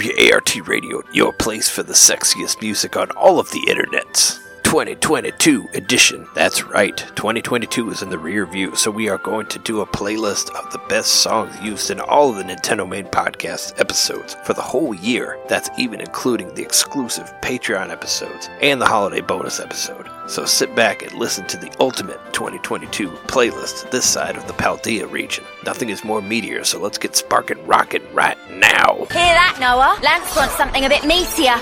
WART Radio, your place for the sexiest music on all of the internets. 2022 edition. That's right, 2022 is in the rear view, so we are going to do a playlist of the best songs used in all of the Nintendo Main Podcast episodes for the whole year. That's even including the exclusive Patreon episodes and the holiday bonus episode. So sit back and listen to the ultimate 2022 playlist this side of the Paldea region. Nothing is more meteor, so let's get sparking rockin' right now. Hear that, Noah? Lance wants something a bit meatier.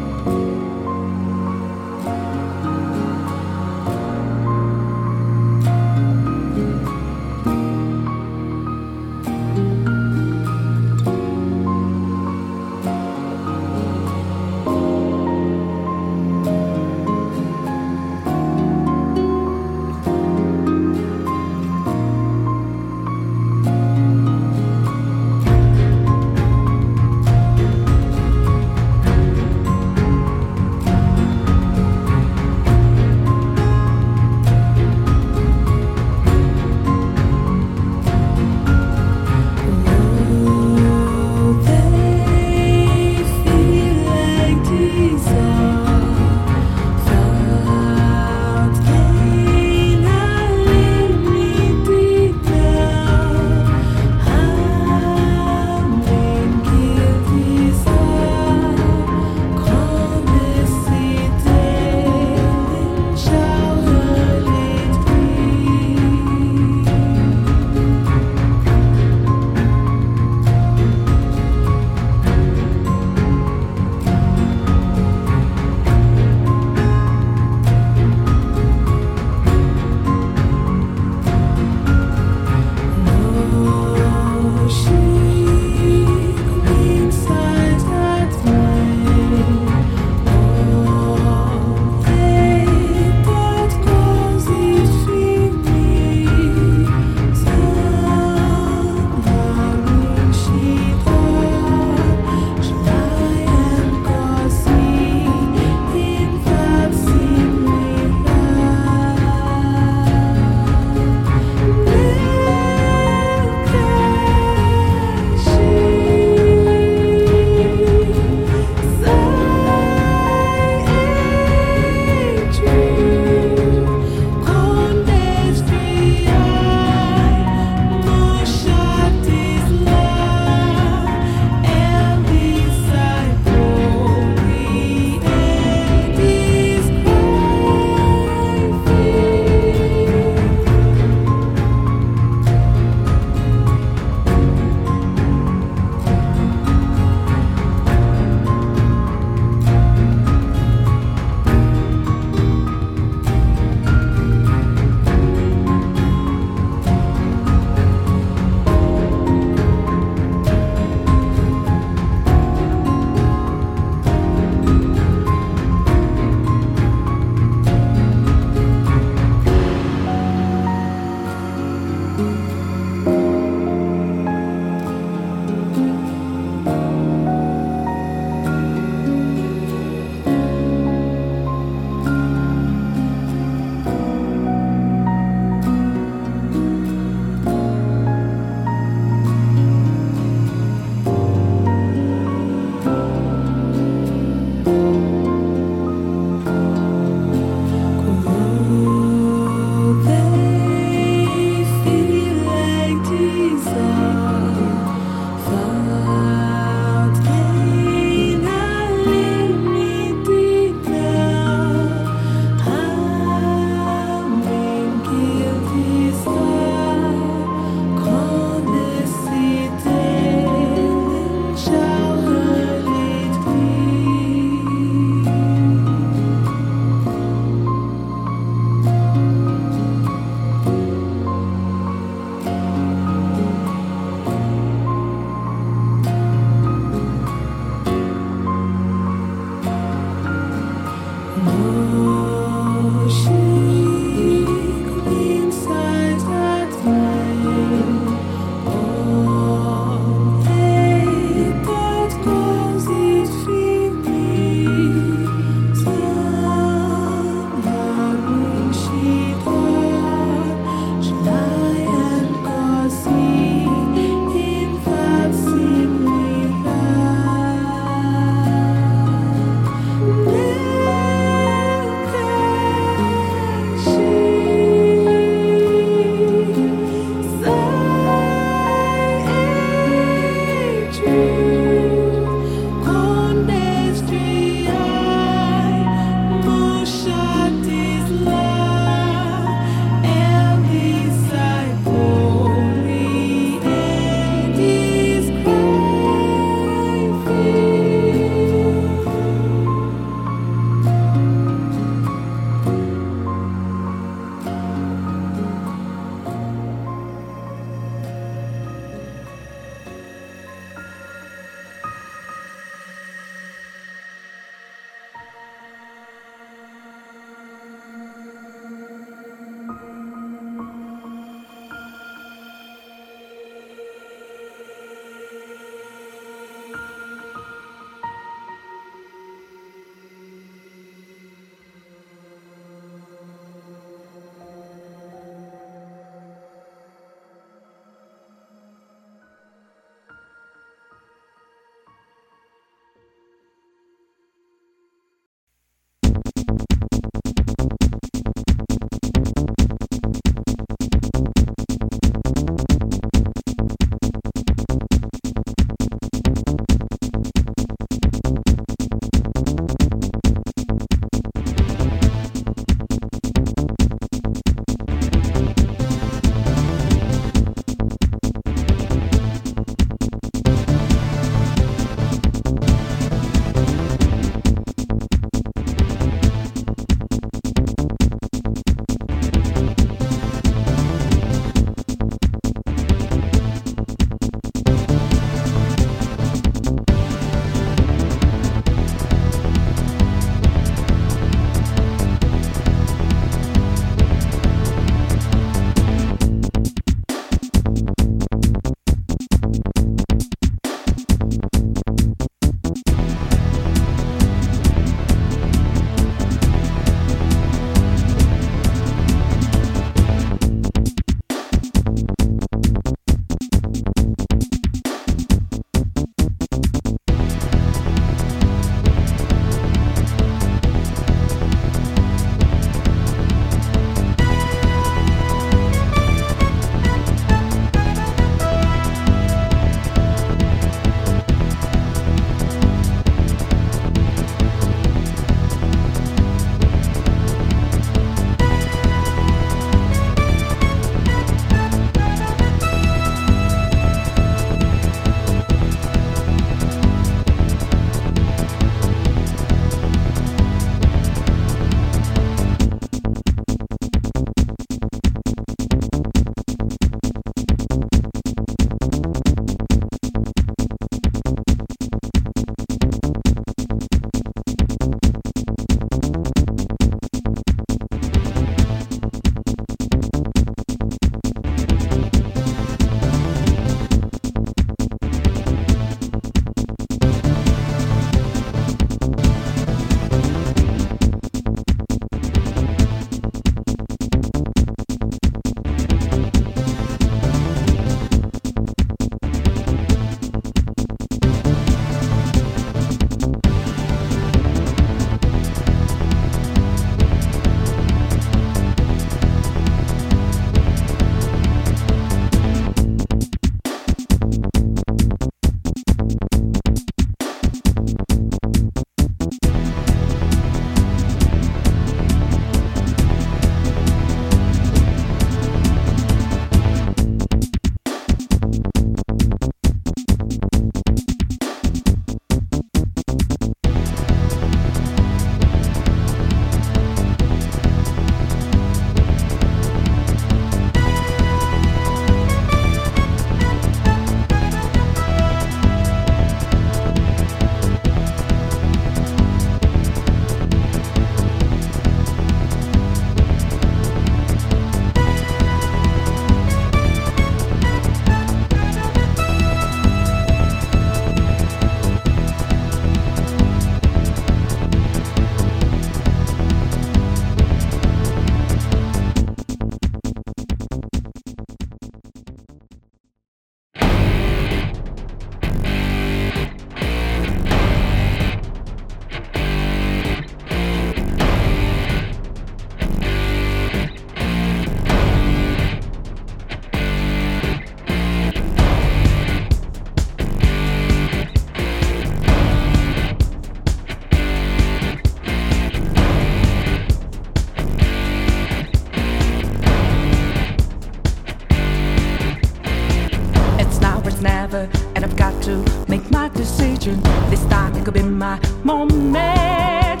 be my moment.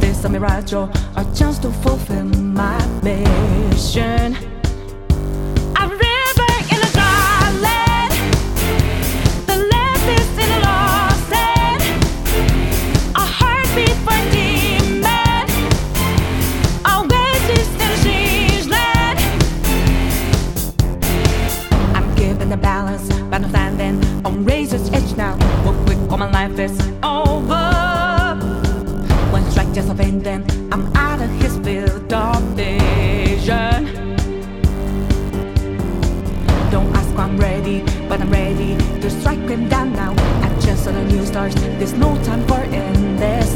This a or a chance to fulfill my mission? new stars. There's no time for endless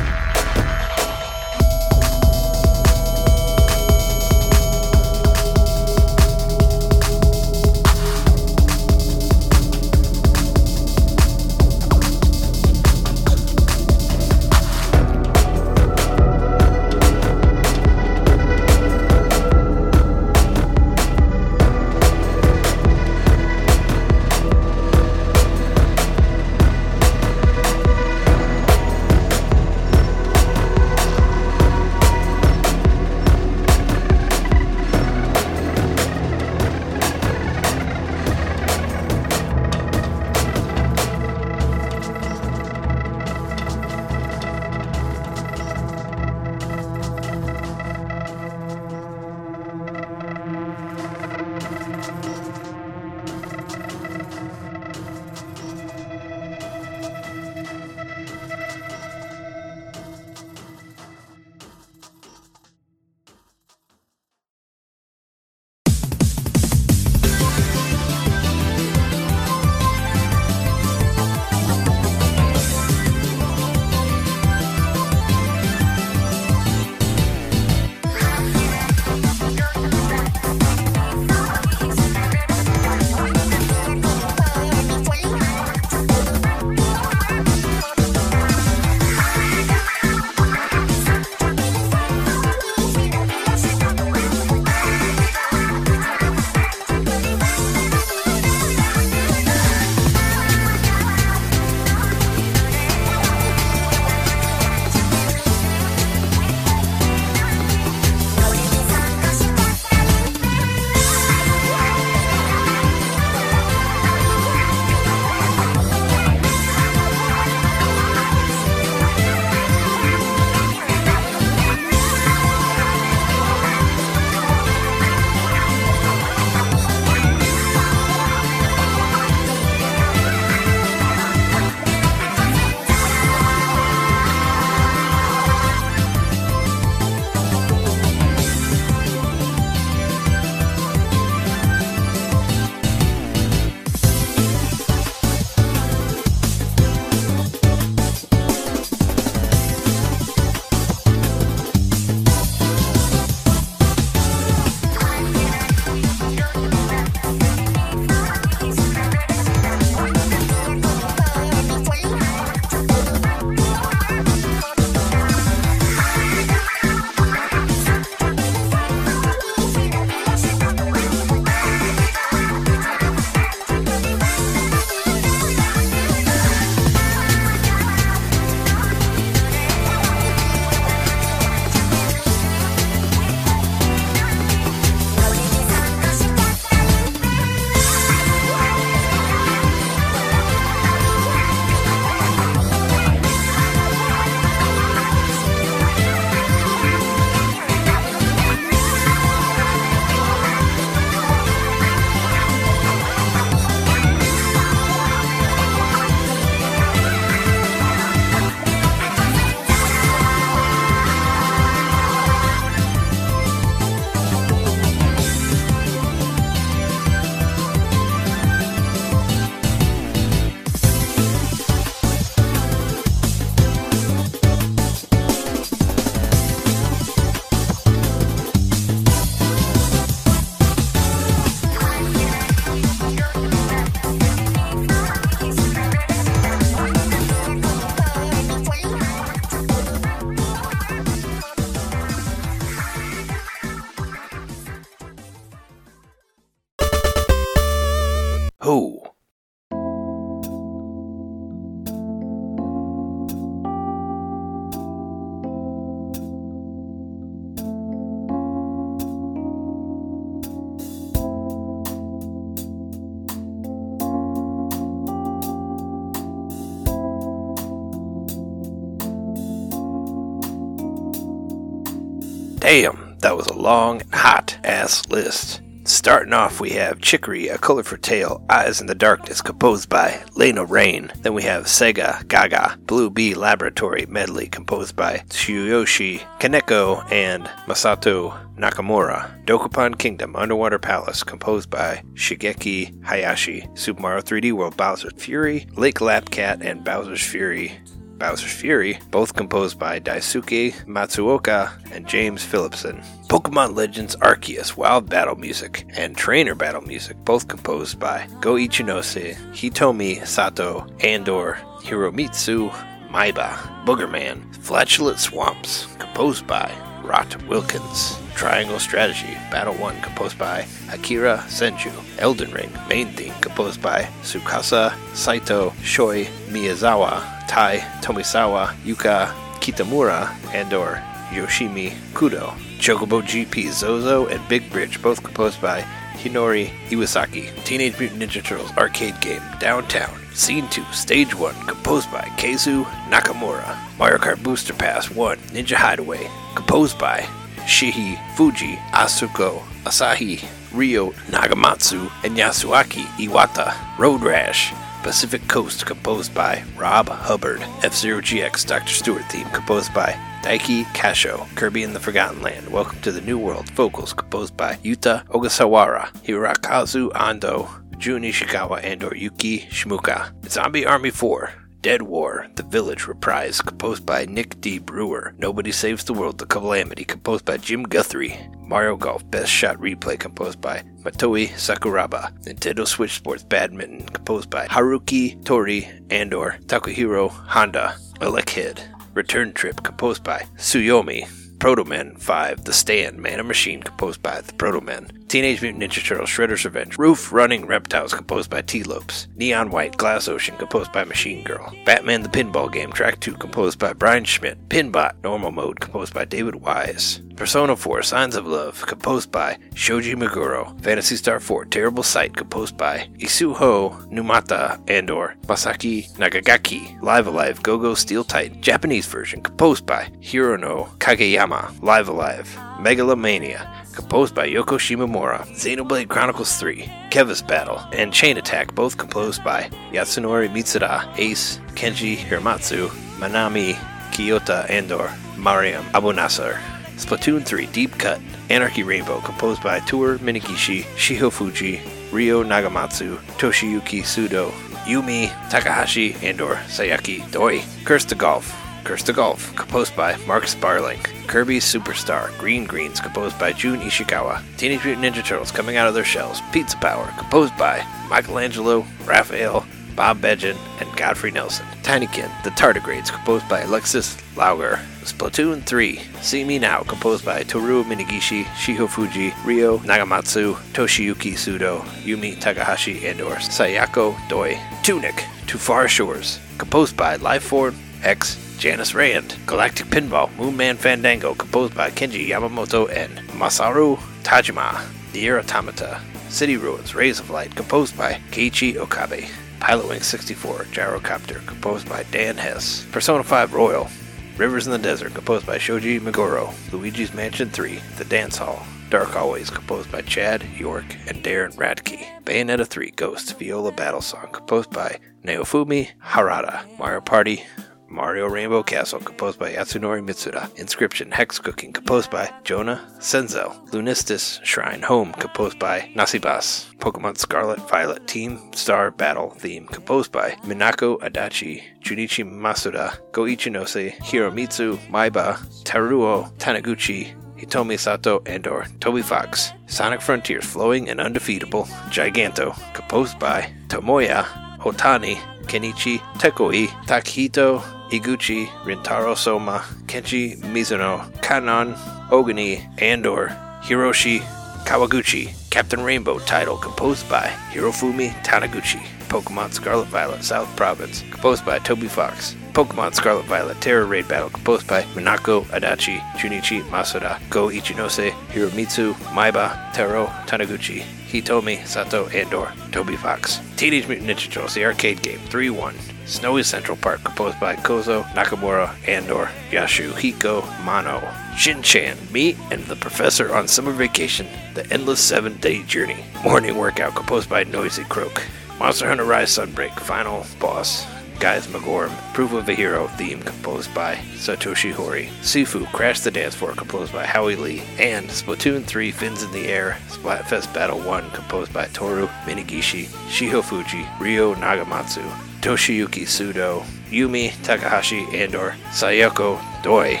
long, hot ass list. Starting off, we have Chicory, A Colorful Tale, Eyes in the Darkness, composed by Lena Raine. Then we have Sega Gaga, Blue Bee Laboratory Medley, composed by Tsuyoshi Kaneko and Masato Nakamura. Dokapon Kingdom, Underwater Palace, composed by Shigeki Hayashi. Super Mario 3D World, Bowser's Fury, Lake Lapcat, and Bowser's Fury Bowser's Fury, both composed by Daisuke Matsuoka and James Phillipson. Pokemon Legends Arceus Wild Battle Music and Trainer Battle Music, both composed by Go Ichinose, Hitomi Sato, and/or Hiromitsu Maiba. Boogerman, Flatulent Swamps, composed by Rot Wilkins. Triangle Strategy, Battle 1, composed by Akira Senju. Elden Ring, main theme, composed by Tsukasa Saito, Shoi Miyazawa, Tai Tomisawa, Yuka Kitamura, and or Yoshimi Kudo. Chocobo GP, Zozo, and Big Bridge, both composed by Hinori Iwasaki. Teenage Mutant Ninja Turtles arcade game, Downtown. Scene 2, Stage 1, composed by Keizu Nakamura. Mario Kart Booster Pass 1, Ninja Hideaway, composed by Shiho Fuji, Asuko, Asahi, Ryo Nagamatsu, and Yasuaki Iwata. Road Rash, Pacific Coast, composed by Rob Hubbard. F Zero GX Dr. Stewart theme, composed by Daiki Kasho. Kirby in the Forgotten Land, Welcome to the New World, vocals composed by Yuta Ogasawara, Hirokazu Ando, Jun Ishikawa, and or Yuki Shimuka. Zombie Army 4. Dead War, The Village Reprise, composed by Nick D. Brewer. Nobody Saves the World, The Calamity, composed by Jim Guthrie. Mario Golf Best Shot Replay, composed by Motoi Sakuraba. Nintendo Switch Sports Badminton, composed by Haruki Tori and or Takuhiro Honda. Elekid. Return Trip, composed by Tsuyomi. Proto Man 5, The Stand, Man and Machine, composed by The Proto Men. Teenage Mutant Ninja Turtles, Shredder's Revenge. Roof Running Reptiles, composed by T Lopes. Neon White, Glass Ocean, composed by Machine Girl. Batman the Pinball Game, Track 2, composed by Brian Schmidt. Pinbot, Normal Mode, composed by David Wise. Persona 4, Signs of Love, composed by Shoji Meguro. Phantasy Star 4, Terrible Sight, composed by Izuho Numata and or Masaki Nagagaki. Live Alive, Go-Go Steel Titan, Japanese version, composed by Hirono Kageyama. Live Alive, Megalomania, composed by Yoko Shimomura. Xenoblade Chronicles 3, Keves Battle, and Chain Attack, both composed by Yasunori Mitsuda, Ace, Kenji Hiramatsu, Manami Kiyota, and/or Mariam Abunasar. Splatoon 3 Deep Cut, Anarchy Rainbow, composed by Toru Minegishi, Shiho Fuji, Ryo Nagamatsu, Toshiyuki Sudo, Yumi Takahashi, and/or Sayako Doi. Cursed to Golf, Cursed to Golf, composed by Mark Sparling. Kirby Superstar, Green Greens, composed by Jun Ishikawa. Teenage Mutant Ninja Turtles coming out of their shells, Pizza Power, composed by Michelangelo, Raphael, Bob Bedgen, and Godfrey Nelson. Tinykin, The Tardigrades, composed by Alexis Laugier. Splatoon 3, See Me Now, composed by Toru Minegishi, Shiho Fuji, Ryo Nagamatsu, Toshiyuki Sudo, Yumi Takahashi, and or Sayako Doi. Tunic, To Far Shores, composed by Lifeform X Janice Rand. Galactic Pinball, Moonman Fandango, composed by Kenji Yamamoto and Masaru Tajima. NieR Automata, City Ruins, Rays of Light, composed by Keiichi Okabe. Pilot Wing 64, Gyrocopter, composed by Dan Hess. Persona 5 Royal, Rivers in the Desert, composed by Shoji Meguro. Luigi's Mansion 3, The Dance Hall. Dark Always, composed by Chad York and Darren Radtke. Bayonetta 3, Ghost, Viola Battle Song, composed by Naofumi Harada. Mario Party, Mario Rainbow Castle, composed by Yasunori Mitsuda. Inscryption, Hex Cooking, composed by Jonah Senzel. Lunistis Shrine Home, composed by Nasibas. Pokemon Scarlet Violet Team Star Battle theme, composed by Minako Adachi, Junichi Masuda, Go Ichinose, Hiromitsu Maiba, Taruo Taniguchi, Hitomi Sato, and or Toby Fox. Sonic Frontiers Flowing and Undefeatable, Giganto, composed by Tomoya Otani, Kenichi Tokoi, Takahito Eguchi, Rintaro Soma, Kenji Mizuno, Kanon, Ogani, Andor, Hiroshi Kawaguchi, Captain Rainbow title composed by Hirofumi Taniguchi. Pokemon Scarlet Violet South Province, composed by Toby Fox. Pokemon Scarlet Violet Tera Raid Battle, composed by Minako Adachi, Junichi Masuda, Go Ichinose, Hiromitsu, Maiba, Taro, Taniguchi, Hitomi, Sato, Andor, Toby Fox. Teenage Mutant Ninja Turtles, the arcade game, 3 1. Snowy Central Park, composed by Kozo, Nakamura, Andor, Yasuhiko, Mano. Shin-Chan, me and the professor on summer vacation, the endless seven-day journey. Morning workout, composed by Noisy Croak. Monster Hunter Rise Sunbreak, final boss, Gaismagorm, Proof of a Hero theme composed by Satoshi Hori, Sifu Crash the Dance Floor composed by Howie Lee, and Splatoon 3 Fins in the Air, Splatfest Battle 1 composed by Toru Minegishi, Shiho Fuji, Ryo Nagamatsu, Toshiyuki Sudo, Yumi Takahashi, and or Sayako Doi.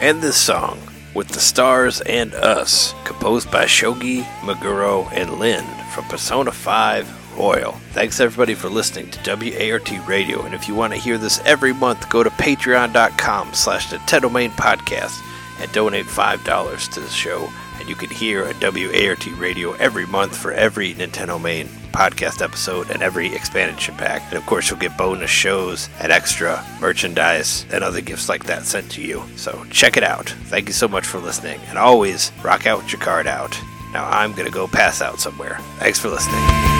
And this song, With the Stars and Us, composed by Shoji, Meguro, and Lyn from Persona 5 Royal. Thanks everybody for listening to WART Radio, and if you want to hear this every month, go to patreon.com slash Nintendo Main Podcast and donate $5 to the show, and you can hear a WART Radio every month for every Nintendo Main podcast episode and every expansion pack. And of course, you'll get bonus shows and extra merchandise and other gifts like that sent to you. So check it out. Thank you so much for listening, and always rock out your card out. Now I'm going to go pass out somewhere. Thanks for listening.